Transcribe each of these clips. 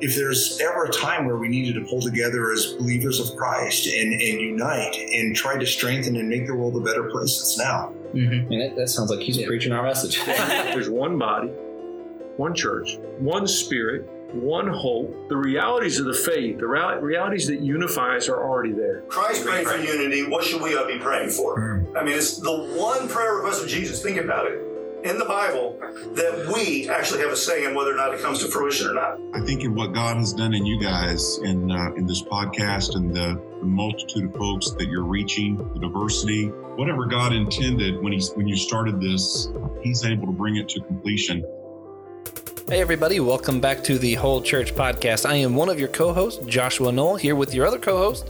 if there's ever a time where we needed to pull together as believers of Christ and, and unite and try to strengthen and make the world a better place, it's now. Mm-hmm. And that, that sounds like he's preaching our message. There's one body, one church, one spirit, one hope. The realities of the faith, the real- realities that unify us are already there. Christ prayed for unity. What should we be praying for? I mean, it's the one prayer request of Jesus. Think about it. In the Bible, that we actually have a say in whether or not it comes to fruition or not. I think in what God has done in you guys in uh, in this podcast and the, the multitude of folks that you're reaching, the diversity, whatever God intended when He when you started this, He's able to bring it to completion. Hey, everybody, welcome back to the Whole Church Podcast. I am one of your co hosts, Joshua Noel, here with your other co host,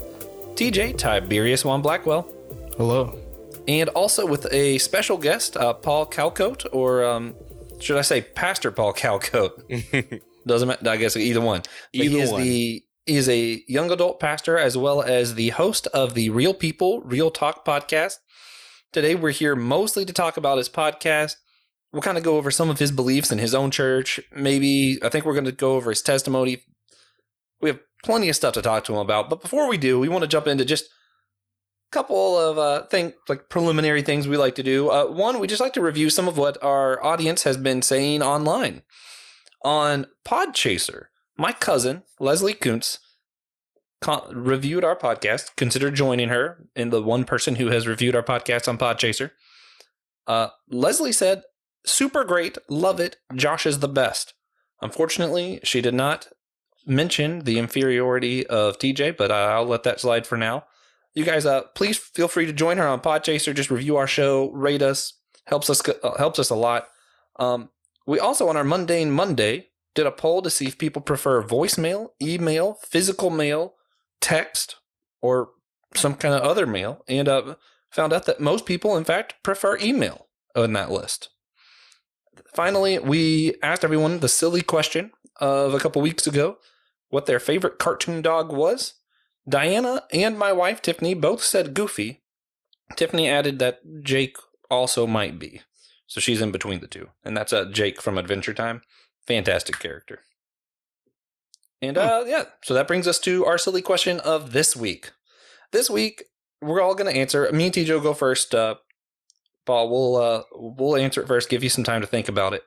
TJ Tiberius Juan Blackwell. Hello. And also with a special guest, uh, Paul Calcote, or um, should I say Pastor Paul Calcote? Doesn't matter, I guess either one. But Either he is one. The, he is a young adult pastor as well as the host of the Real People, Real Talk podcast. Today, we're here mostly to talk about his podcast. We'll kind of go over some of his beliefs in his own church. Maybe, I think we're going to go over his testimony. We have plenty of stuff to talk to him about. But before we do, we want to jump into just couple of uh, thing, like preliminary things we like to do. Uh, one, we just like to review some of what our audience has been saying online. On Podchaser, my cousin, Leslie Kuntz, con- reviewed our podcast. Consider joining her in the one person who has reviewed our podcast on Podchaser. Uh, Leslie said, super great, love it, Josh is the best. Unfortunately, she did not mention the inferiority of TJ, but I'll let that slide for now. You guys, uh, please feel free to join her on Podchaser. Just review our show, rate us, helps us uh, helps us a lot. Um, we also on our mundane Monday did a poll to see if people prefer voicemail, email, physical mail, text, or some kind of other mail, and uh, found out that most people, in fact, prefer email on that list. Finally, we asked everyone the silly question of a couple weeks ago what their favorite cartoon dog was. Diana and my wife Tiffany both said Goofy. Tiffany added that Jake also might be. So she's in between the two. And that's uh, Jake from Adventure Time. Fantastic character. And uh, yeah, so that brings us to our silly question of this week. This week, we're all going to answer. Me and TJ will go first. Uh, Paul, we'll uh, we'll answer it first. Give you some time to think about it.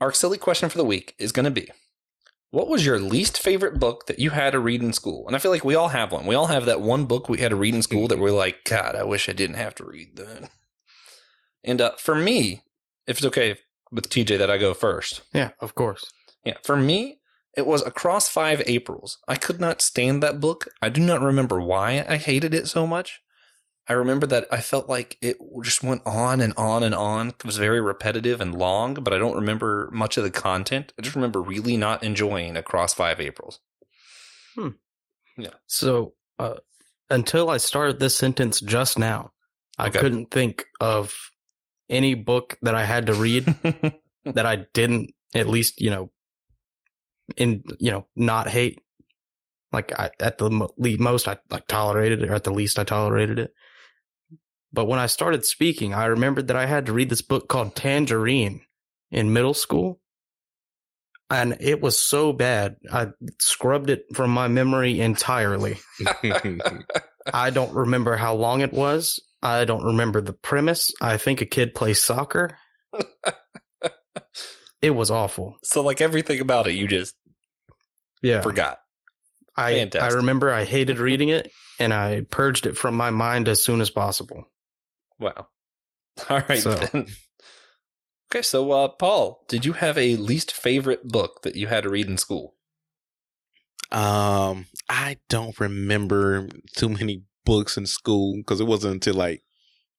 Our silly question for the week is going to be: What was your least favorite book that you had to read in school? And I feel like we all have one. We all have that one book we had to read in school that we're like, God, I wish I didn't have to read that. And uh, for me, if it's okay with TJ that I go first, Yeah, of course. yeah, for me, it was Across Five Aprils. I could not stand that book. I do not remember why I hated it so much. I remember that I felt like it just went on and on and on. It was very repetitive and long, but I don't remember much of the content. I just remember really not enjoying Across Five Aprils. Yeah. So, uh, until I started this sentence just now, I Okay. couldn't think of any book that I had to read that I didn't at least, you know, in, you know, not hate. Like I, at the mo- most, I like tolerated it, or at the least, I tolerated it. But when I started speaking, I remembered that I had to read this book called Tangerine in middle school. And it was so bad, I scrubbed it from my memory entirely. I don't remember how long it was. I don't remember the premise. I think a kid plays soccer. it was awful. so, like everything about it, you just Yeah. forgot. I, I remember I hated reading it and I purged it from my mind as soon as possible. Wow. All right So- then. Okay, so uh, Paul, did you have a least favorite book that you had to read in school? Um, I don't remember too many books in school because it wasn't until like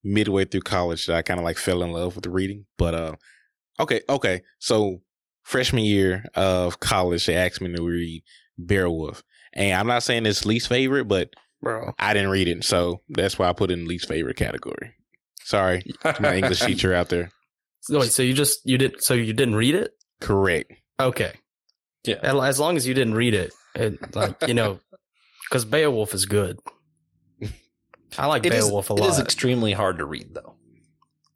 midway through college that I kind of like fell in love with reading. But uh, okay, okay. So freshman year of college, they asked me to read Beowulf, and I'm not saying it's least favorite, but Bro. I didn't read it, so that's why I put it in least favorite category. Sorry, to my English teacher out there. So wait, so you just you did so you didn't read it? Correct. Okay. Yeah. As as long as you didn't read it, it like you know, because Beowulf is good. I like It is, Beowulf a it lot. is extremely hard to read though.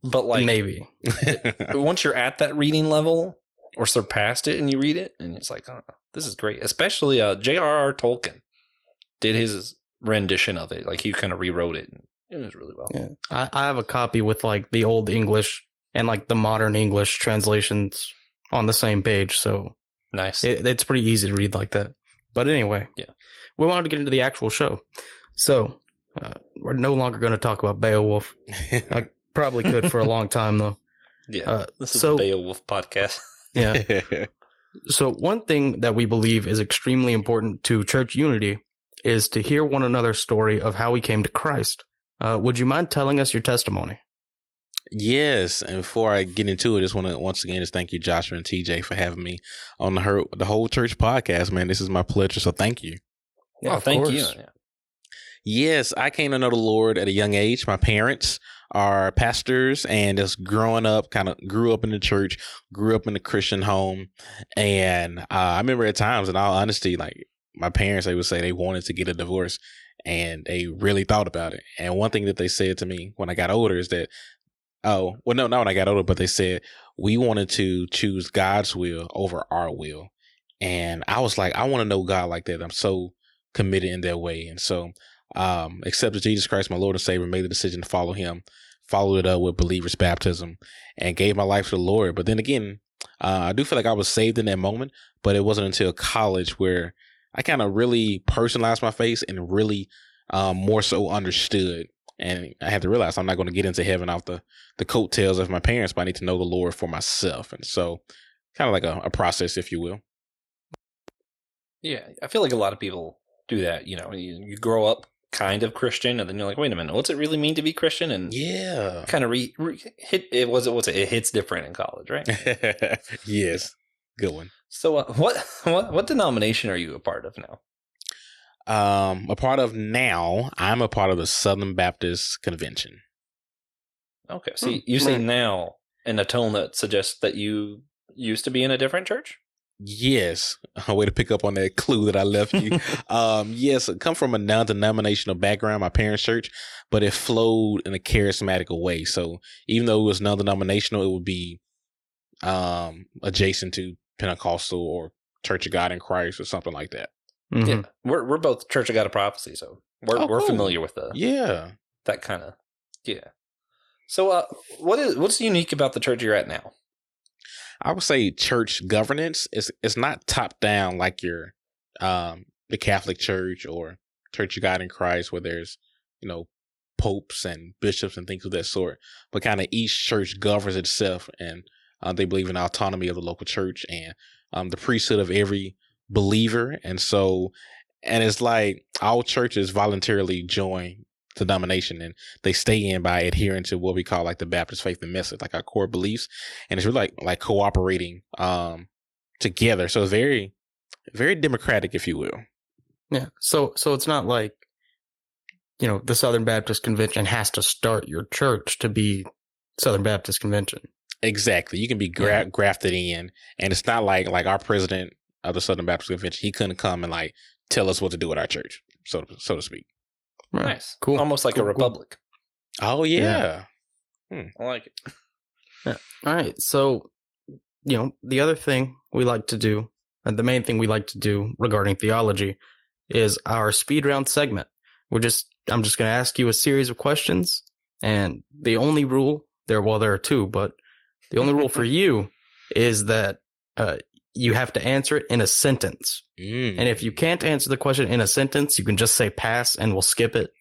But like Maybe once you're at that reading level, or surpassed it and you read it and it's like oh, this is great especially uh j.r.r tolkien did his rendition of it like he kind of rewrote it and it was really well Yeah. I, I have a copy with like the old English and like the modern English translations on the same page, so nice it, it's pretty easy to read like that. But anyway, Yeah. we wanted to get into the actual show, so uh, we're no longer going to talk about Beowulf. I probably could for a long time though. yeah Uh, this is so the beowulf podcast yeah. So one thing that we believe is extremely important to church unity is to hear one another's story of how we came to Christ. Uh, would you mind telling us your testimony? Yes, and before I get into it, I just want to once again just thank you, Joshua and TJ, for having me on the her, the whole church podcast. Man, this is my pleasure. So thank you. oh thank you yeah. Yes, I came to know the Lord at a young age. My parents are pastors, and just growing up, kind of grew up in the church, grew up in a Christian home, and uh, I remember at times, in all honesty, like my parents, they would say they wanted to get a divorce, and they really thought about it. And one thing that they said to me when I got older is that, oh, well, no, not when I got older, but they said we wanted to choose God's will over our will, and I was like, I want to know God like that. I'm so committed in that way, and so um, accepted Jesus Christ, my Lord and Savior, made the decision to follow Him, followed it up with believers' baptism, and gave my life to the Lord. But then again, uh, I do feel like I was saved in that moment, but it wasn't until college where I kind of really personalized my face and really um, more so understood. And I had to realize I'm not going to get into heaven off the, the coattails of my parents, but I need to know the Lord for myself. And so, kind of like a, a process, if you will. yeah i feel like a lot of people do that you know you, you grow up kind of christian and then you're like wait a minute what's it really mean to be christian and Yeah. kind of re, re hit it was it what's it, it hits different in college right yes. Good one. so uh, what what what denomination are you a part of now? Um a part of now i'm a part of the southern baptist convention. Okay so Hmm, you say now in a tone that suggests that you used to be in a different church? Yes a way to pick up on that clue that i left you. Um yes I come from a non-denominational background my parents church but it flowed in a charismatic way. So even though it was non-denominational it would be um adjacent to pentecostal or church of god in christ or something like that Mhm. yeah we're we're both church of god of prophecy so we're Oh, we're cool. familiar with the yeah that kind of yeah so uh what is what's unique about the church you're at now I would say church governance is it's not top down like your um the Catholic Church or Church of God in Christ where there's you know popes and bishops and things of that sort, but kind of each church governs itself and uh, they believe in autonomy of the local church and um the priesthood of every believer and so and it's like all churches voluntarily join the denomination and they stay in by adhering to what we call like the Baptist faith and message, like our core beliefs and it's really like like cooperating um together. So it's very very democratic, if you will. Yeah. So so it's not like you know, the Southern Baptist Convention has to start your church to be Southern Baptist Convention. Exactly. You can be gra- Yeah. grafted in, and it's not like like our president of the Southern Baptist Convention. He couldn't come and like tell us what to do with our church, so so to speak. Right. nice Cool. almost like Cool, a cool. republic Oh yeah. Yeah. Hmm. i like it All right. So, you know, the other thing we like to do, and the main thing we like to do regarding theology, is our speed round segment. We're just, I'm just going to ask you a series of questions, and the only rule there, well, there are two, but the only rule for you is that uh, you have to answer it in a sentence. Mm. And if you can't answer the question in a sentence, you can just say pass, and we'll skip it.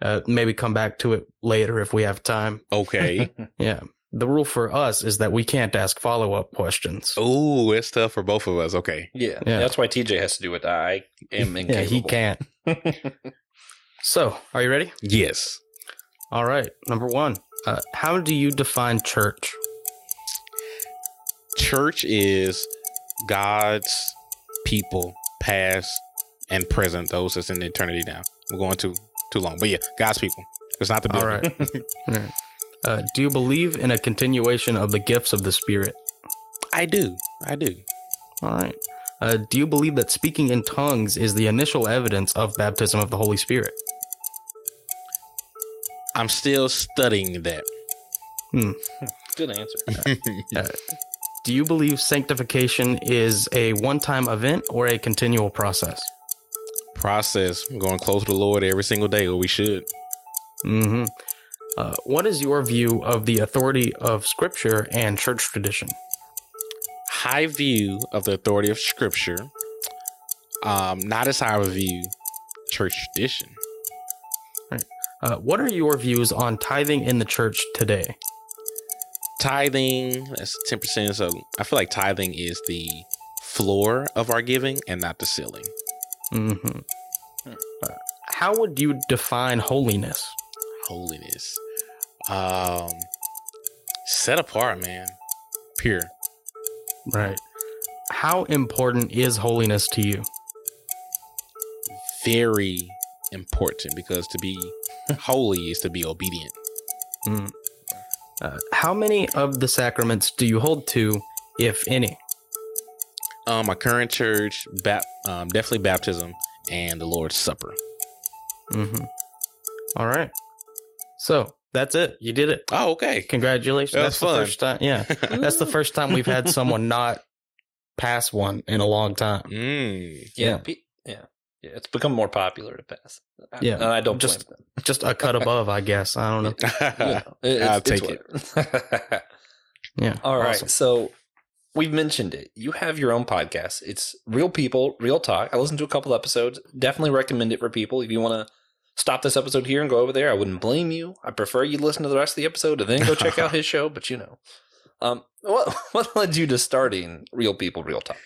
Uh, maybe come back to it later if we have time. okay. Yeah. The rule for us is that we can't ask follow up questions. oh, it's tough for both of us. Okay. yeah, Yeah. that's why tj has to do it i am incapable. yeah, he can't. So, are you ready? Yes. All right. Number one, uh, how do you define church? Church is God's people, past and present. Those that's in eternity now. We're going too too long, but yeah, God's people. It's not the All building. right. All right. Uh, do you believe in a continuation of the gifts of the Spirit? I do. I do. All right. Uh, do you believe that speaking in tongues is the initial evidence of baptism of the Holy Spirit? I'm still studying that. good answer Do do you believe sanctification is a one time event or a continual process? Process going close to the Lord every single day, or we should. Mm-hmm. Uh, what is your view of the authority of Scripture and church tradition? High view of the authority of Scripture. Um, not as high a view church tradition. Uh, what are your views on tithing in the church today? Tithing, that's ten percent. So I feel like tithing is the floor of our giving and not the ceiling. hmm Uh, how would you define holiness? Holiness, um, set apart, man, pure. Right. How important is holiness to you? very important because to be holy is to be obedient. Mm. Uh, how many of the sacraments do you hold to, if any? Um, my current church, bap- um, definitely baptism and the Lord's Supper. Mm-hmm. All right. So that's it. You did it. Oh, okay. Congratulations. That that's was the fun. first time. Yeah. That's the first time we've had someone not pass one in a long time. Mm. Yeah, Yeah. pe- yeah, yeah. It's become more popular to pass. Yeah, and I don't just- blame Just a cut above, I guess. I don't know. them. You know, it- I'll take it's it. Yeah. All right. awesome. So we've mentioned it. You have your own podcast. It's Real People, Real Talk. I listened to a couple episodes. Definitely recommend it for people. If you want to stop this episode here and go over there, I wouldn't blame you. I prefer you listen to the rest of the episode and then go check out his show. But you know, um, what what led you to starting Real People, Real Talk?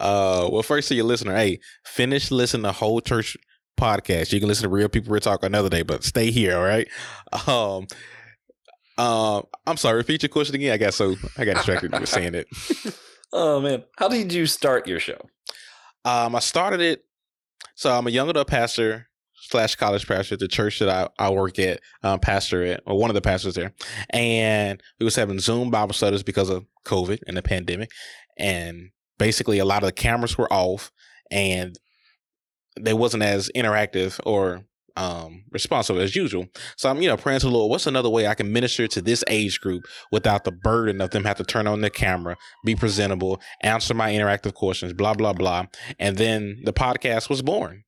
Uh, well, first to your listener, hey, finish listening to whole church podcast. You can listen to Real People Real Talk another day, but stay here, all right? Um, um, I'm sorry. Repeat your question again. I got so I got distracted with saying it. Oh man, how did you start your show? Um, I started it. So I'm a young adult pastor slash college pastor at the church that I, I work at, um, pastor at, or one of the pastors there. And we was having Zoom Bible studies because of COVID and the pandemic. And basically a lot of the cameras were off and they wasn't as interactive or um responsive as usual. So I'm, you know, praying to the Lord, what's another way I can minister to this age group without the burden of them have to turn on their camera, be presentable, answer my interactive questions, blah, blah, blah. And then the podcast was born.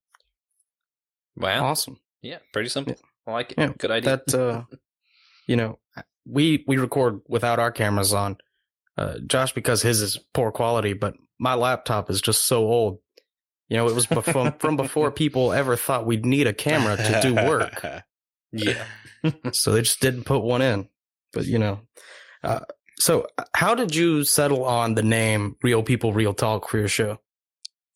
Wow. Awesome. Yeah, pretty simple. I like it. Yeah, Good idea. That uh, you know, we we record without our cameras on. Uh, Josh, because his is poor quality, but my laptop is just so old. You know, it was before, from before people ever thought we'd need a camera to do work. yeah. so they just didn't put one in. But you know, uh, so how did you settle on the name "Real People, Real Talk" for your show?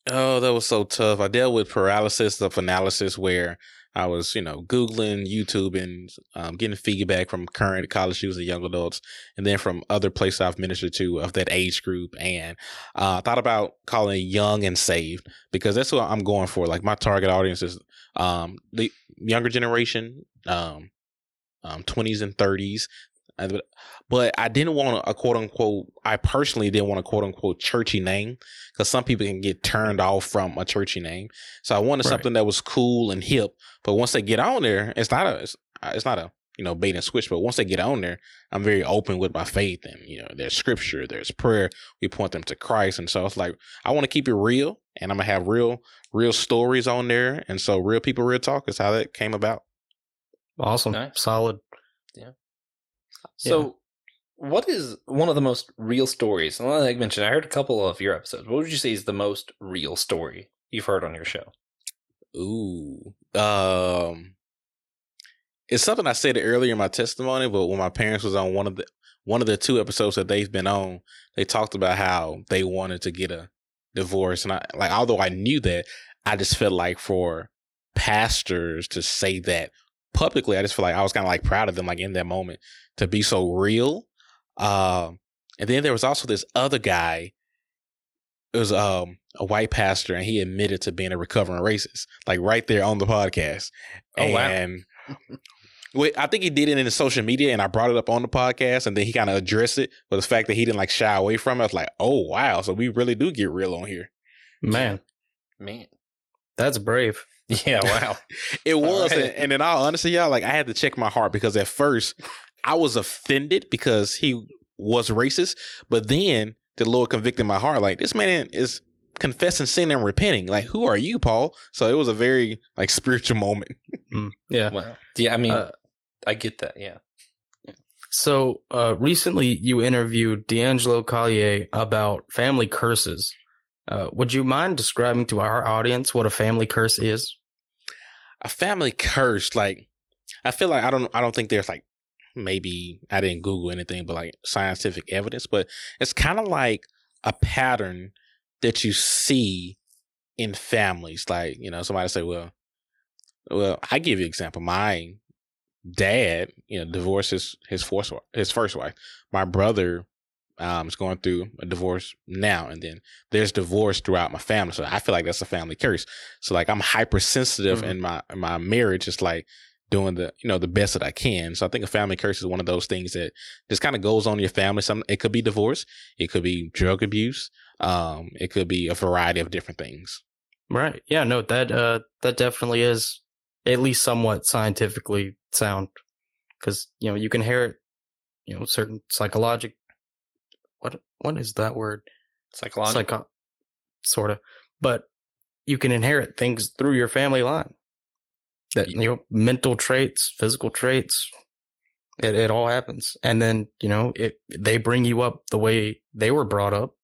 Oh, that was so tough. I dealt with paralysis of analysis where I was, you know, Googling, YouTube, and um, getting feedback from current college students and young adults, and then from other places I've ministered to of that age group. And uh, I thought about calling Young and Saved because that's what I'm going for. Like my target audience is um, the younger generation, um, um, 20s and 30s. But- But I didn't want a quote unquote, I personally didn't want a quote unquote churchy name because some people can get turned off from a churchy name. So I wanted Right. something that was cool and hip. But once they get on there, it's not a, it's, uh, it's not a, you know, bait and switch. But once they get on there, I'm very open with my faith and, you know, there's scripture, there's prayer. We point them to Christ. And so it's like, I want to keep it real and I'm going to have real, real stories on there. And so real people, real talk is how that came about. Awesome, Nice. solid. So, what is one of the most real stories? And like I mentioned, I heard a couple of your episodes. What would you say is the most real story you've heard on your show? Ooh. Um it's something I said earlier in my testimony, but when my parents was on one of the one of the two episodes that they've been on, they talked about how they wanted to get a divorce. And I like although I knew that, I just felt like for pastors to say that publicly, I just feel like I was kind of like proud of them, like in that moment, to be so real. Um and then there was also this other guy it was um a white pastor and he admitted to being a recovering racist like right there on the podcast Oh, wow. wait, i think he did it in his social media and i brought it up on the podcast and then he kind of addressed it but the fact that he didn't like shy away from it i was like oh wow so we really do get real on here Man, Man. that's brave. Yeah, wow. it was right. and, and in all honesty y'all like i had to check my heart because at first i was offended because he was racist but then the Lord convicted my heart. Like this man is confessing sin and repenting. Like who are you, Paul? So it was a very like spiritual moment. Mm, yeah. Well, yeah, I mean, Uh, I get that. Yeah. So uh, recently, you interviewed D'Angelo Collier about family curses. Uh, would you mind describing to our audience what a family curse is? a family curse like i feel like i don't i don't think there's like maybe i didn't google anything but like scientific evidence but it's kind of like a pattern that you see in families like you know somebody say well well i give you an example my dad you know divorces his first his first wife my brother um, is going through a divorce now, and then there's divorce throughout my family. So I feel like that's a family curse. So like I'm hypersensitive Mhm. in my in my marriage, just like doing the you know the best that I can. So I think a family curse is one of those things that just kind of goes on your family. Some it could be divorce, it could be drug abuse, um, it could be a variety of different things. Right. Yeah. No. That uh, that definitely is at least somewhat scientifically sound, because you know you can inherit, you know, certain psychologic. What what is that word? Psychological. Psycho, sort of, but you can inherit things through your family line. That you know, mental traits, physical traits, it it all happens, and then you know, it they bring you up the way they were brought up.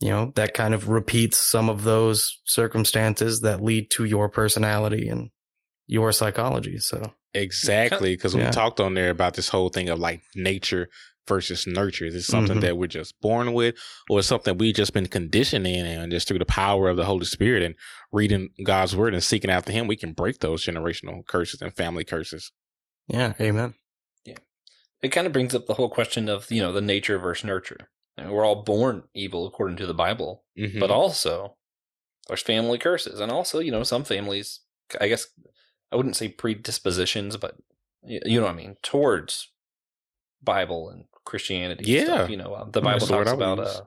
You know, that kind of repeats some of those circumstances that lead to your personality and your psychology. So Exactly, because we talked on there about this whole thing of like nature versus nurture. Is it something Mhm. that we're just born with, or is something we've just been conditioned in, and just through the power of the Holy Spirit and reading God's word and seeking after Him, we can break those generational curses and family curses. yeah, amen. Yeah, it kind of brings up the whole question of you know the nature versus nurture. And we're all born evil according to the Bible, Mhm. but also there's family curses, and also you know some families. I guess I wouldn't say predispositions, but you know what I mean towards Bible and Christianity. Yeah. stuff. you know uh, the Bible talks about use. uh,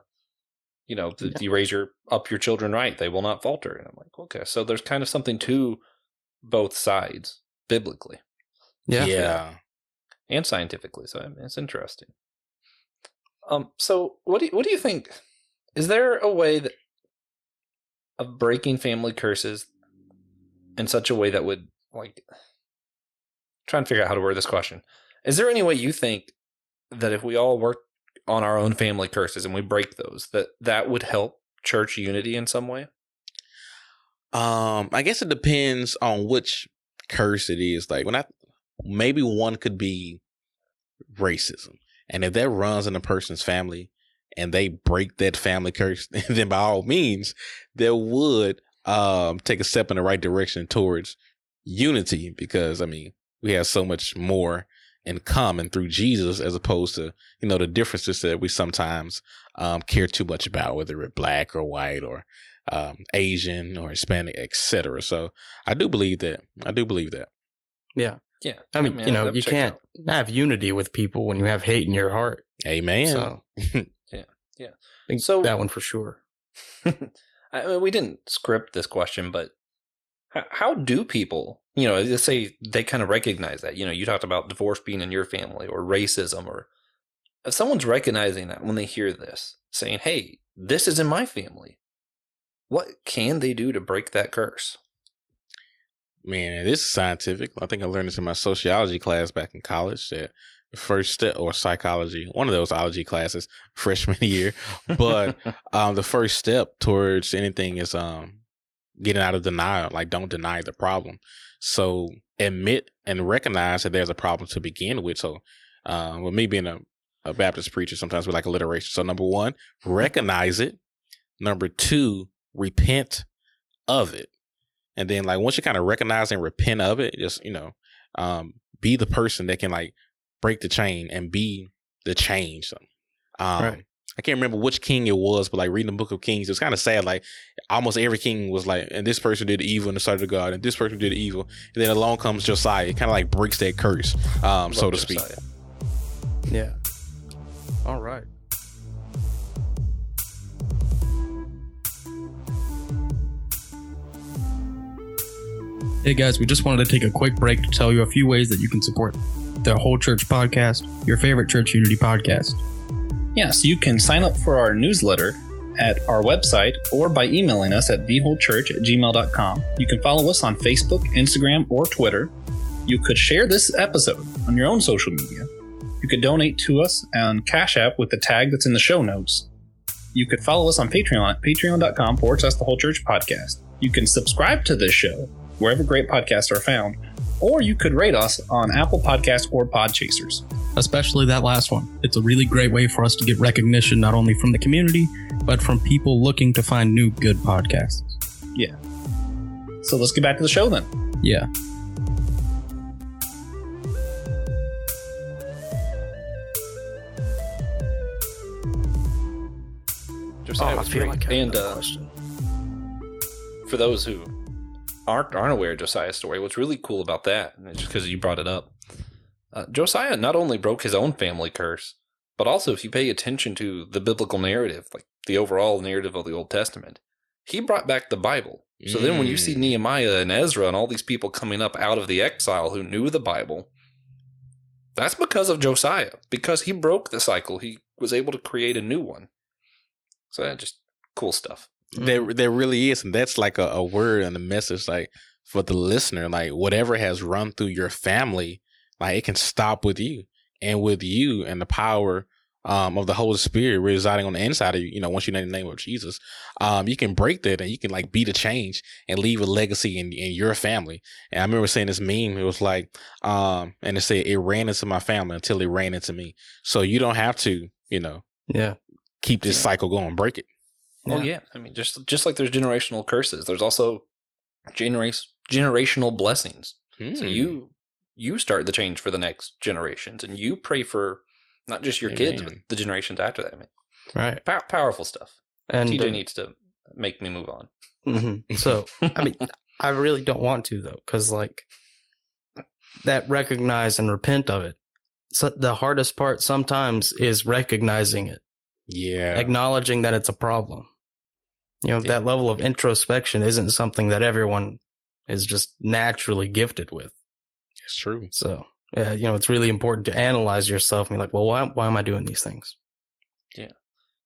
you know if you raise your up your children right, they will not falter. And I'm like, okay, so there's kind of something to both sides biblically Yeah. yeah. and scientifically. So I mean, it's interesting. Um. So what do you, what do you think? Is there a way that of breaking family curses in such a way that would like trying to figure out how to word this question? Is there any way you think that if we all work on our own family curses and we break those, that that would help church unity in some way? Um, I guess it depends on which curse it is. Like when I maybe one could be racism. And if that runs in a person's family and they break that family curse, then by all means, that would um take a step in the right direction towards unity because I mean, we have so much more in common through Jesus as opposed to, you know, the differences that we sometimes um care too much about, whether we're black or white or um, Asian or Hispanic, etc. So I do believe that. I do believe that. Yeah. Yeah, I mean, you know, you can't out. have unity with people when you have hate in your heart. Amen. So, Yeah, yeah. I think So- that one for sure. I mean, we didn't script this question, but how, how do people, you know, let's say they kind of recognize that, you know, you talked about divorce being in your family or racism, or if someone's recognizing that when they hear this, saying, hey, this is in my family, what can they do to break that curse? Man, this is scientific. I think I learned this in my sociology class back in college. That the first step, or psychology, one of those ology classes, freshman year. But um, the first step towards anything is um getting out of denial. Like, don't deny the problem. So admit and recognize that there's a problem to begin with. So, uh, with me being a, a Baptist preacher, sometimes we like alliteration. So, number one, recognize it. Number two, repent of it. And then, like, once you kind of recognize and repent of it, just you know, um, be the person that can like break the chain and be the change. Um, Right. I can't remember which king it was, but like reading the book of Kings, it was kind of sad. Like almost every king was like, and this person did evil in the sight of God, and this person did evil. And then along comes Josiah. It kind of like breaks that curse, um, so Love to speak. Yeah. All right. Hey guys, we just wanted to take a quick break to tell you a few ways that you can support the Whole Church Podcast, your favorite church unity podcast. Yeah, so you can sign up for our newsletter at our website or by emailing us at thewholechurch at gmail.com. You can follow us on Facebook, Instagram, or Twitter. You could share this episode on your own social media. You could donate to us on Cash App with the tag that's in the show notes. You could follow us on Patreon at patreon.com forward slash the whole church podcast. You can subscribe to this show wherever great podcasts are found, or you could rate us on Apple Podcasts or Podchasers. especially that last one. It's a really great way for us to get recognition not only from the community, but from people looking to find new good podcasts. Yeah. So let's get back to the show then. Yeah. Josiah Oh, I was feel great. like I and uh, question. for those who aren't aren't aware of Josiah's story, what's really cool about that, just because you brought it up, uh, Josiah not only broke his own family curse, but also if you pay attention to the biblical narrative, like the overall narrative of the Old Testament, he brought back the Bible. So then, when you see Mm. Nehemiah and Ezra and all these people coming up out of the exile who knew the Bible, that's because of Josiah. Because he broke the cycle, he was able to create a new one. So yeah, just cool stuff. There, there really is, and that's like a, a word and a message, like for the listener, like whatever has run through your family, like it can stop with you, and with you and the power um, of the Holy Spirit residing on the inside of you. You know, once you name the name of Jesus, um, you can break that, and you can like be the change and leave a legacy in in your family. And I remember saying this meme. It was like, um, and it said it ran into my family until it ran into me. So you don't have to, you know, Yeah. keep this cycle going, break it. Oh yeah, I mean, just just like there's generational curses, there's also genera- generational blessings. So Hmm. you you start the change for the next generations, and you pray for not just your kids, but the generations after that. I mean, Right. pow- powerful stuff. And TJ uh, needs to make me move on. mhm. so, I mean, I really don't want to though, because like that recognize and repent of it. So the hardest part sometimes is recognizing it, Yeah. acknowledging that it's a problem. You know, that level of introspection isn't something that everyone is just naturally gifted with. It's true. So, yeah, you know, it's really important to analyze yourself and be like, well, why, why am I doing these things? Yeah.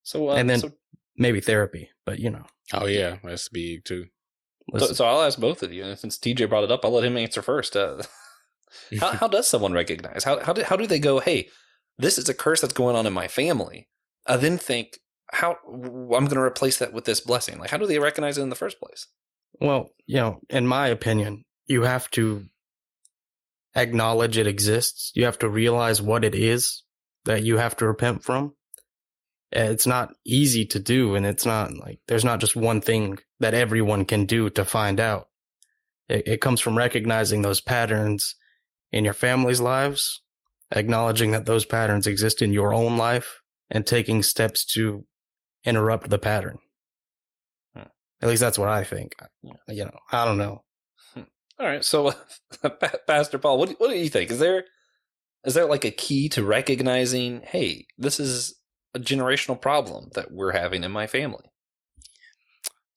So uh, And then- so, Maybe therapy, but you know, Oh yeah, that's big too. so, so I'll ask both of you, and since TJ brought it up, I'll let him answer first. Uh, how how does someone recognize? How how do, how do they go? Hey, this is a curse that's going on in my family. I then think how I'm going to replace that with this blessing. Like, how do they recognize it in the first place? well, you know, in my opinion, you have to acknowledge it exists. You have to realize what it is that you have to repent from. Uh, It's not easy to do, and it's not like there's not just one thing that everyone can do to find out. It, it comes from recognizing those patterns in your family's lives, acknowledging that those patterns exist in your own life, and taking steps to interrupt the pattern. Hmm. At least that's what I think. You know, I don't know. All right, so Pa- Pastor Paul, what do, what do you think? Is there is there like a key to recognizing? Hey, this is a generational problem that we're having in my family.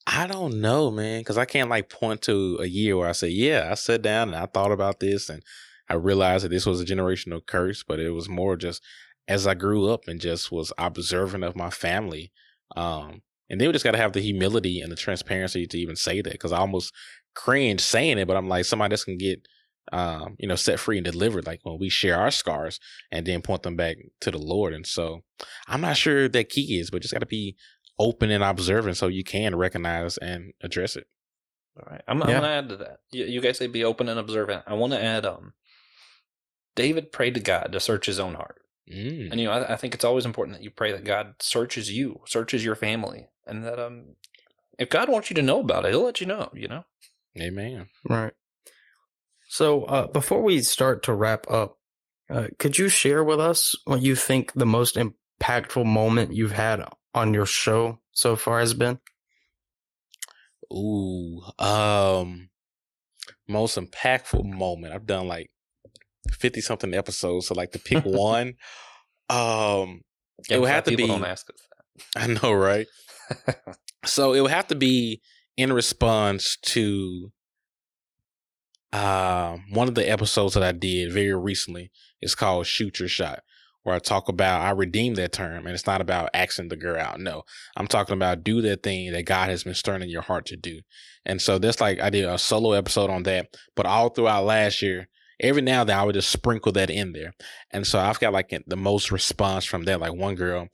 I don't know, man, because I can't like point to a year where I say, yeah, I sat down and I thought about this and I realized that this was a generational curse, but it was more just as I grew up and just was observant of my family. Um, and then we just got to have the humility and the transparency to even say that because I almost cringe saying it, but I'm like somebody that's gonna get, um, you know, set free and delivered. Like when we share our scars and then point them back to the Lord. And so I'm not sure that key is, but just got to be open and observant so you can recognize and address it. All right, I'm, I'm gonna add to that. You, you guys say be open and observant. I want to add. Um, David prayed to God to search his own heart, Mm. and you know I, I think it's always important that you pray that God searches you, searches your family, and that um, if God wants you to know about it, He'll let you know. You know. Amen. Right. So, uh, before we start to wrap up, uh, could you share with us what you think the most impactful moment you've had on your show so far has been? Ooh, um, most impactful moment. I've done like fifty something episodes, so like to pick one. Um, it would have to be. Don't ask us I know, right? So it would have to be in response to um one of the episodes that I did very recently. It's called Shoot Your Shot, where I talk about I redeem that term and it's not about asking the girl out. No, I'm talking about do that thing that God has been stirring in your heart to do. And so that's like I did a solo episode on that, but all throughout last year, every now and then I would just sprinkle that in there. And so I've got like the most response from that. Like one girl,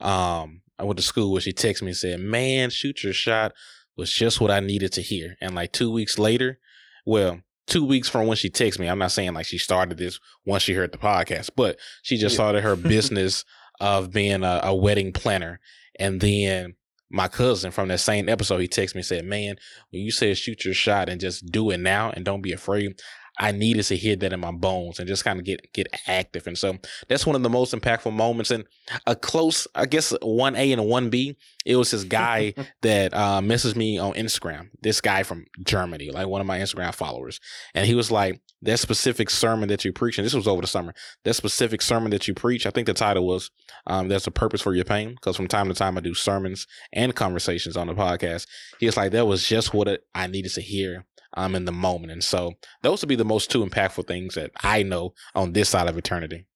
um, I went to school where she texted me and said, Man, shoot your shot was just what I needed to hear. And like two weeks later, well, two weeks from when she texted me, I'm not saying like she started this once she heard the podcast, but she just Yeah. started her business of being a, a wedding planner. And then my cousin from that same episode, he texted me and said, Man, when you said shoot your shot and just do it now and don't be afraid, I needed to hear that in my bones and just kind of get get active. And so that's one of the most impactful moments. And a close, I guess, one A and one B. It was this guy that uh, messaged me on Instagram. This guy from Germany, like one of my Instagram followers, and he was like, "That specific sermon that you preach, and this was over the summer. That specific sermon that you preach. I think the title was um, "There's a Purpose for Your Pain," because from time to time I do sermons and conversations on the podcast. He was like, "That was just what it, I needed to hear." Um, in the moment, and so those would be the most two impactful things that I know on this side of eternity.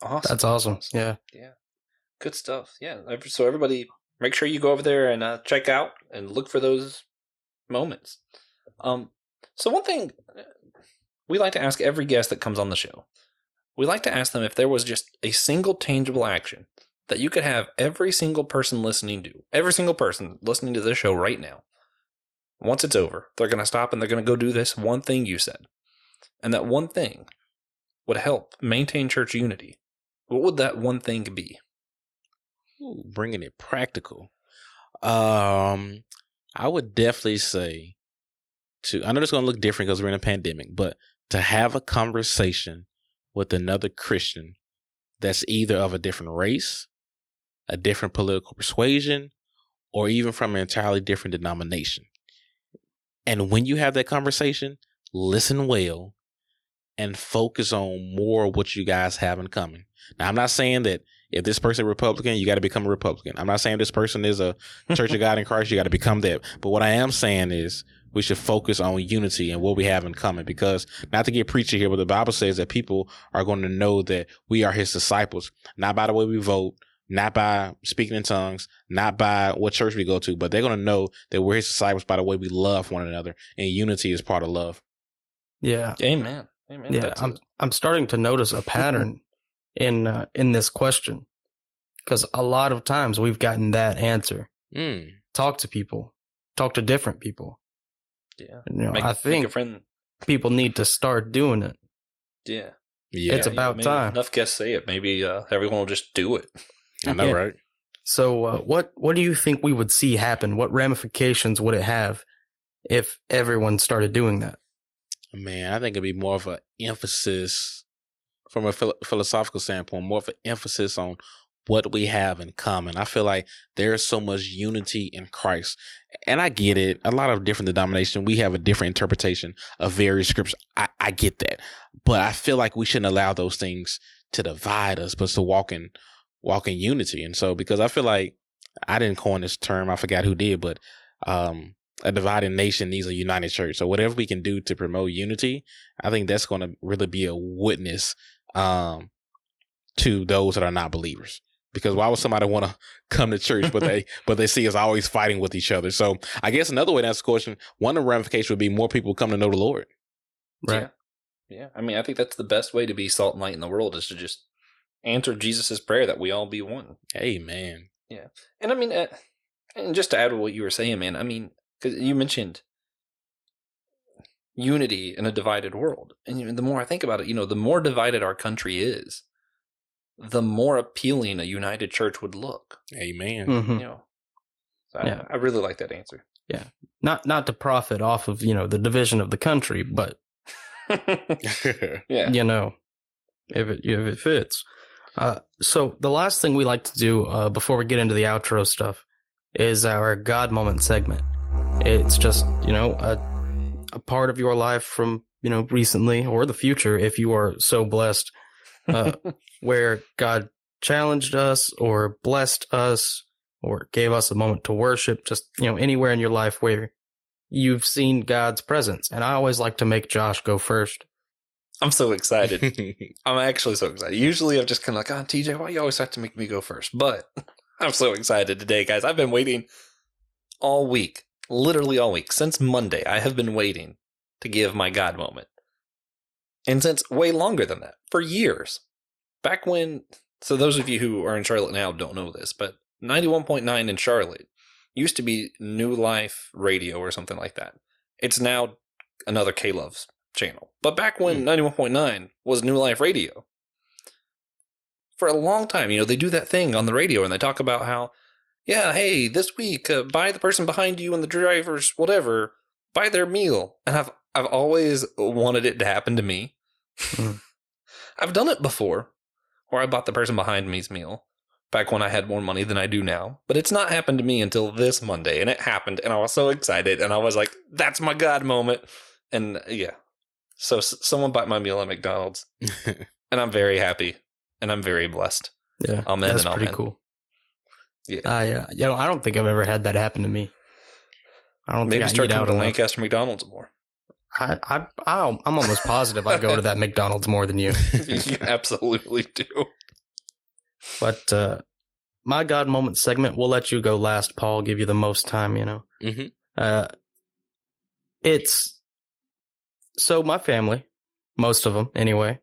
Awesome. That's awesome. Yeah. Yeah. Good stuff. Yeah. So everybody, make sure you go over there and uh, check out and look for those moments. Um. So one thing uh, we like to ask every guest that comes on the show, we like to ask them if there was just a single tangible action that you could have every single person listening do, every single person listening to this show right now. Once it's over, they're going to stop and they're going to go do this one thing you said, and that one thing would help maintain church unity. What would that one thing be? Ooh, bringing it practical. Um, I would definitely say to. I know it's going to look different because we're in a pandemic, but to have a conversation with another Christian that's either of a different race, a different political persuasion, or even from an entirely different denomination. And when you have that conversation, listen well and focus on more of what you guys have in common. Now, I'm not saying that if this person is Republican, you got to become a Republican. I'm not saying this person is a Church of God in Christ, you got to become that. But what I am saying is we should focus on unity and what we have in common because not to get preachy here, but the Bible says that people are going to know that we are his disciples, not by the way we vote, not by speaking in tongues, not by what church we go to, but they're going to know that we're his disciples by the way we love one another. And unity is part of love. Yeah. Amen. Amen. Yeah. That's I'm it. I'm starting to notice a pattern in uh, in this question because a lot of times we've gotten that answer. Mm. Talk to people. Talk to different people. yeah. You know, Make, I make think a friend. people need to start doing it. Yeah. Yeah. It's about maybe time. Enough guests say it. Maybe uh, everyone will just do it. I know, Yeah. right? So, uh, what what do you think we would see happen? What ramifications would it have if everyone started doing that? Man, I think it'd be more of an emphasis from a philo- philosophical standpoint, more of an emphasis on what we have in common. I feel like there's so much unity in Christ. And I get it. A lot of different denominations, we have a different interpretation of various scriptures. I, I get that. But I feel like we shouldn't allow those things to divide us, but to walk in walk in unity. And so because I feel like I didn't coin this term, I forgot who did, but um a divided nation needs a united church. So whatever we can do to promote unity, I think that's going to really be a witness um, to those that are not believers. Because why would somebody want to come to church, but they but they see us always fighting with each other? So I guess another way to ask the question, one of the ramifications would be more people come to know the Lord. Right. Yeah. Yeah. I mean, I think that's the best way to be salt and light in the world is to just answer Jesus' prayer that we all be one. Amen. Yeah. And I mean, uh, and just to add to what you were saying, man, I mean, because you mentioned unity in a divided world. And you know, the more I think about it, you know, the more divided our country is, the more appealing a united church would look. Amen. hmm You know, so I, Yeah. I really like that answer. Yeah. Not not to profit off of you know the division of the country, but yeah. you know if it if it fits. Uh, so the last thing we like to do uh, before we get into the outro stuff is our God moment segment. It's just you know a a part of your life from you know recently or the future if you are so blessed, uh, where God challenged us or blessed us or gave us a moment to worship. Just you know anywhere in your life where you've seen God's presence. And I always like to make Josh go first. I'm so excited. I'm actually so excited. Usually I'm just kind of like, ah, oh, TJ, why you always have to make me go first? But I'm so excited today, guys. I've been waiting all week, literally all week, since Monday. I have been waiting to give my God moment. And since way longer than that, for years. Back when, so those of you who are in Charlotte now don't know this, but 91.9 in Charlotte used to be New Life Radio or something like that. It's now another K Love's channel. But back when 91.9 was New Life Radio, for a long time, you know, they do that thing on the radio and they talk about how, yeah, hey, this week, uh, buy the person behind you and the driver's whatever, buy their meal. And I've I've always wanted it to happen to me. Mm. I've done it before, where I bought the person behind me's meal back when I had more money than I do now. But it's not happened to me until this Monday, and it happened, and I was so excited, and I was like, "That's my God moment!" And yeah, so s- someone bought my meal at McDonald's, and I'm very happy, and I'm very blessed. Yeah, Amen that's and pretty amen. cool. Yeah. I uh, you know, I don't think I've ever had that happen to me. I don't Maybe think I start eat coming out to enough. Lancaster McDonald's more. I, I, I, I'm almost positive I go to that McDonald's more than you. you absolutely do. But uh, my God moment segment, we'll let you go last, Paul. Give you the most time, you know. Mhm. Uh, it's so my family, most of them anyway.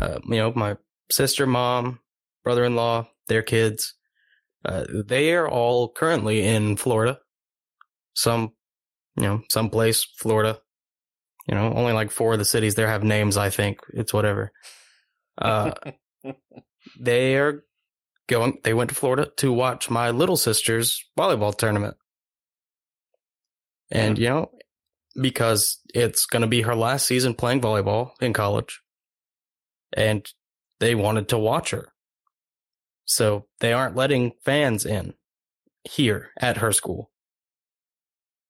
Uh, you know, my sister, mom, brother-in-law, their kids. Uh, they are all currently in Florida. Some, you know, someplace Florida. You know, only like four of the cities there have names. I think it's whatever. Uh, they are going they went to Florida to watch my little sister's volleyball tournament. And you know, because it's going to be her last season playing volleyball in college. And they wanted to watch her. So they aren't letting fans in here at her school.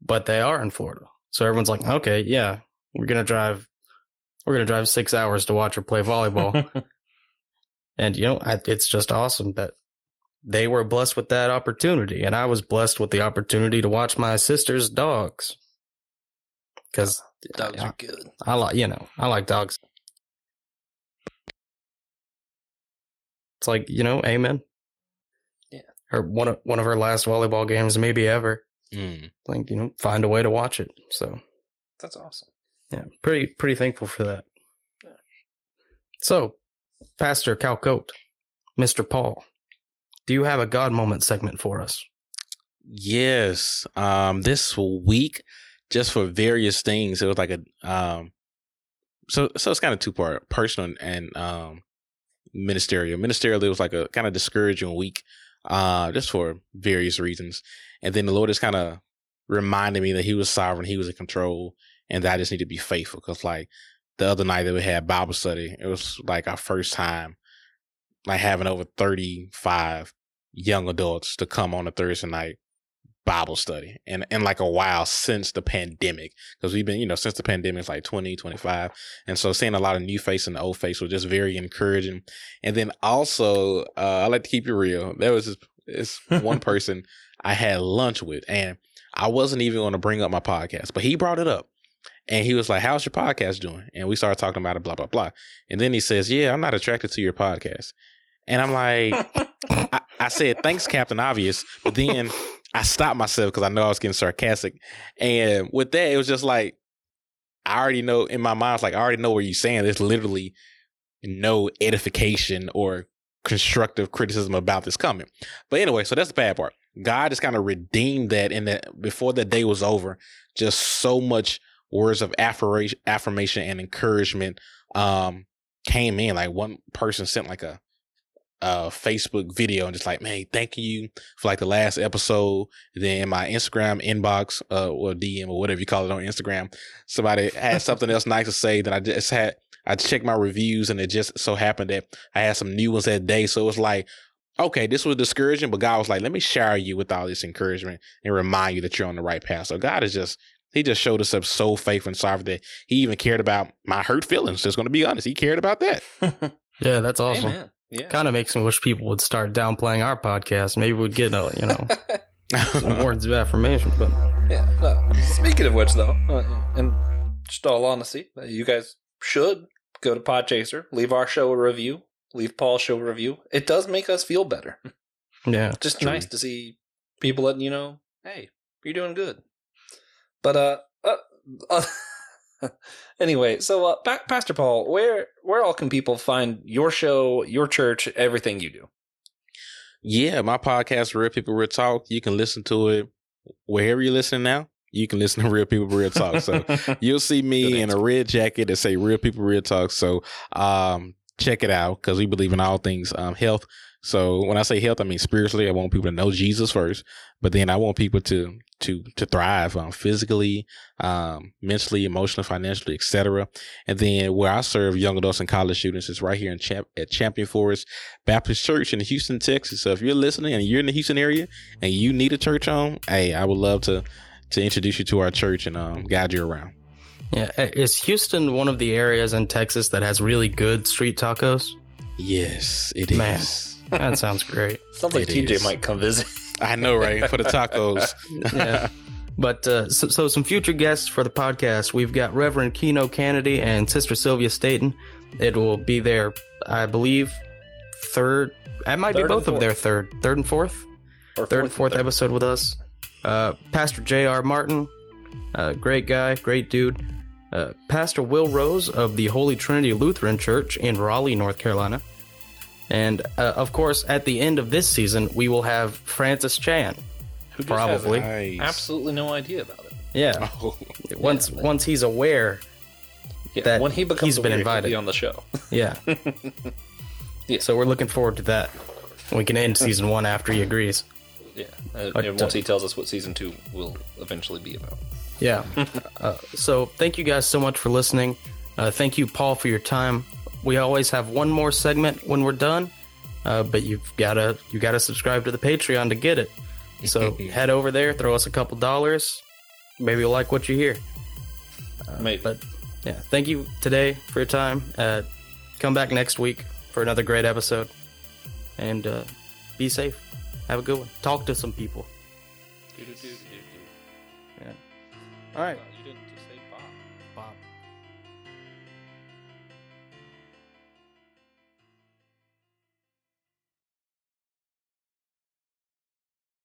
But they are in Florida. So everyone's like, "Okay, yeah, we're going to drive we're going to drive 6 hours to watch her play volleyball." And you know, I, it's just awesome that they were blessed with that opportunity, and I was blessed with the opportunity to watch my sister's dogs. Because Dogs I, are good. I like, you know, I like dogs. It's like you know, amen. Yeah. Her one of one of her last volleyball games, maybe ever. Mm. Like you know, find a way to watch it. So That's awesome. yeah, pretty pretty thankful for that. So, Pastor Calcote, Mister Paul, do you have a God moment segment for us? Yes. Um, this week, just for various things, it was like a um, so so it's kind of two part, personal and um, ministerial. Ministerial, it was like a kind of discouraging week, uh, just for various reasons. And then the Lord just kind of reminded me that He was sovereign, He was in control, and that I just need to be faithful. Because like the other night that we had Bible study, it was like our first time, like having over thirty five young adults to come on a Thursday night Bible study and in like a while since the pandemic because we've been you know since the pandemic it's like 20 25 and so seeing a lot of new face and old face was just very encouraging. And then also uh I like to keep it real. There was this, this one person I had lunch with and I wasn't even going to bring up my podcast but he brought it up. And he was like how's your podcast doing? And we started talking about it blah blah blah. And then he says yeah I'm not attracted to your podcast. And I'm like I, I said thanks Captain Obvious. But then I stopped myself because I know I was getting sarcastic. And with that, it was just like, I already know in my mind, it's like, I already know what you're saying. There's literally no edification or constructive criticism about this coming. But anyway, so that's the bad part. God just kind of redeemed that in that before the day was over, just so much words of affirmation, affirmation and encouragement um, came in. Like one person sent like a uh Facebook video and just like, man, thank you for like the last episode. Then in my Instagram inbox, uh, or DM or whatever you call it on Instagram, somebody had something else nice to say that I just had. I checked my reviews and it just so happened that I had some new ones that day. So it was like, okay, this was discouraging, but God was like, let me shower you with all this encouragement and remind you that you're on the right path. So God is just, he just showed us up so faithful and sovereign that he even cared about my hurt feelings. Just going to be honest. He cared about that. Yeah, that's awesome. Amen. Yeah. Kind of makes me wish people would start downplaying our podcast. Maybe we'd get a you know some words of affirmation. But Yeah. No. Speaking of which, though, uh, and just all honesty, uh, you guys should go to Podchaser, leave our show a review, leave Paul's show a review. It does make us feel better. Yeah. Just nice to see people letting you know, hey, you're doing good. But uh, uh, uh anyway, so uh, Pa- Pastor Paul, where where all can people find your show, your church, everything you do? Yeah, my podcast, Real People Real Talk. You can listen to it wherever you're listening now. You can listen to Real People Real Talk. So you'll see me in a red jacket that say Real People Real Talk. So um, check it out because we believe in all things um, health. So when I say health, I mean spiritually. I want people to know Jesus first, but then I want people to to to thrive um, physically, um, mentally, emotionally, financially, etc. And then where I serve young adults and college students is right here in Champ- at Champion Forest Baptist Church in Houston, Texas. So if you're listening and you're in the Houston area and you need a church home, hey, I would love to to introduce you to our church and um, guide you around. Yeah. Uh, Is Houston one of the areas in Texas that has really good street tacos? Yes, it is. Man. That sounds great. Sounds like TJ is. might come visit. I know, right? For the tacos. Yeah. But uh, so, so some future guests for the podcast. We've got Reverend Keno Kennedy and Sister Sylvia Staten. It will be their, I believe, third. It might Third be both of their third, third and fourth, Or third and fourth episode with us. Uh, Pastor J.R. Martin, uh, great guy, great dude. Uh, Pastor Will Rose of the Holy Trinity Lutheran Church in Raleigh, North Carolina. And uh, of course, at the end of this season, we will have Francis Chan. Who Probably. Nice. absolutely no idea about it. Yeah. Oh, Once once he's aware, Yeah, That when he becomes he's been aware, he'll invited. be on the show. yeah. Yeah. So we're looking forward to that. We can end season one after he agrees. Yeah, uh, But, and once uh, he tells us what season two will eventually be about. Yeah. uh, so thank you guys so much for listening. Uh, thank you, Paul, for your time. We always have one more segment when we're done, uh, but you've gotta you gotta subscribe to the Patreon to get it. So head over there, throw us a couple dollars. Maybe you'll like what you hear. Maybe. But yeah, thank you today for your time. Uh, come back next week for another great episode, and uh, be safe. Have a good one. Talk to some people. Yeah. All right.